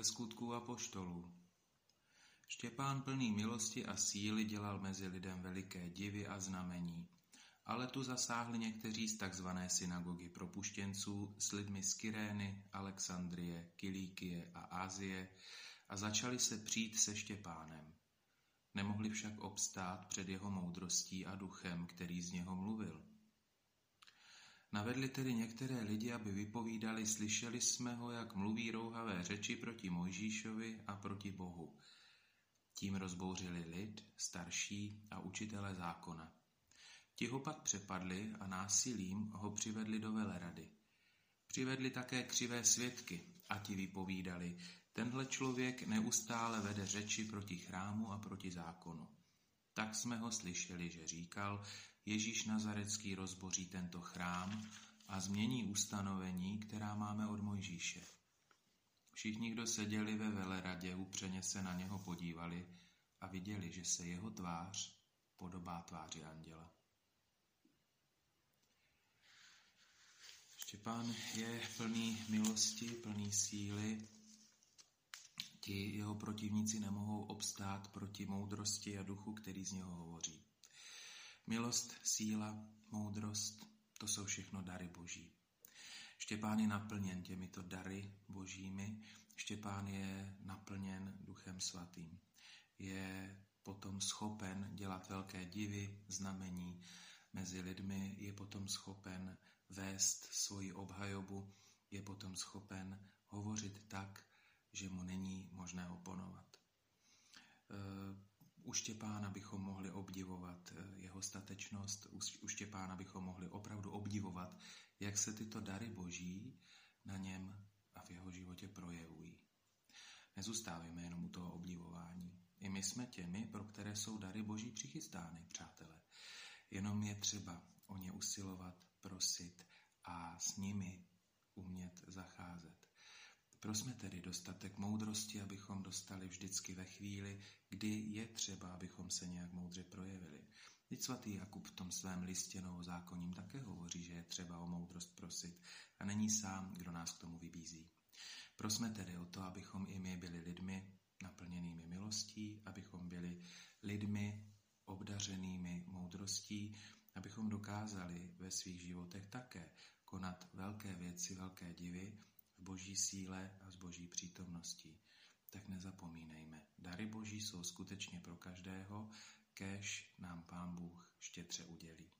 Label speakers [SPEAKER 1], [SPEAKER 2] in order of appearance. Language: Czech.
[SPEAKER 1] ze skutků a poštolů. Štěpán plný milosti a síly dělal mezi lidem veliké divy a znamení, ale tu zasáhli někteří z takzvané synagogy propuštěnců s lidmi z Kyrény, Alexandrie, Kilíkie a Ázie a začali se přijít se Štěpánem. Nemohli však obstát před jeho moudrostí a duchem, který z něho mluvil. Navedli tedy některé lidi, aby vypovídali, slyšeli jsme ho, jak mluví rouhavé řeči proti Mojžíšovi a proti Bohu. Tím rozbouřili lid, starší a učitele zákona. Ti ho pak přepadli a násilím ho přivedli do velerady. Přivedli také křivé svědky a ti vypovídali, tenhle člověk neustále vede řeči proti chrámu a proti zákonu. Tak jsme ho slyšeli, že říkal, Ježíš Nazarecký rozboří tento chrám a změní ustanovení, která máme od Mojžíše. Všichni, kdo seděli ve veleradě, upřeně se na něho podívali a viděli, že se jeho tvář podobá tváři anděla. Štěpán je plný milosti, plný síly. Ti jeho protivníci nemohou obstát proti moudrosti a duchu, který z něho hovoří. Milost, síla, moudrost, to jsou všechno dary boží. Štěpán je naplněn těmito dary božími, Štěpán je naplněn duchem svatým. Je potom schopen dělat velké divy, znamení mezi lidmi, je potom schopen vést svoji obhajobu, je potom schopen hovořit tak, že mu není možné oponovat. U Štěpána bychom mohli obdivovat eh, jeho statečnost, u Štěpána bychom mohli opravdu obdivovat, jak se tyto dary boží na něm a v jeho životě projevují. Nezůstávejme jenom u toho obdivování. I my jsme těmi, pro které jsou dary boží přichystány, přátelé. Jenom je třeba o ně usilovat, prosit a s nimi umět zacházet. Prosme tedy dostatek moudrosti, abychom dostali vždycky ve chvíli, kdy je třeba, abychom se nějak moudře projevili. Teď svatý Jakub v tom svém listě zákoním také hovoří, že je třeba o moudrost prosit a není sám, kdo nás k tomu vybízí. Prosme tedy o to, abychom i my byli lidmi naplněnými milostí, abychom byli lidmi obdařenými moudrostí, abychom dokázali ve svých životech také konat velké věci, velké divy, boží síle a z boží přítomnosti. Tak nezapomínejme, dary boží jsou skutečně pro každého, kež nám pán Bůh štědře udělí.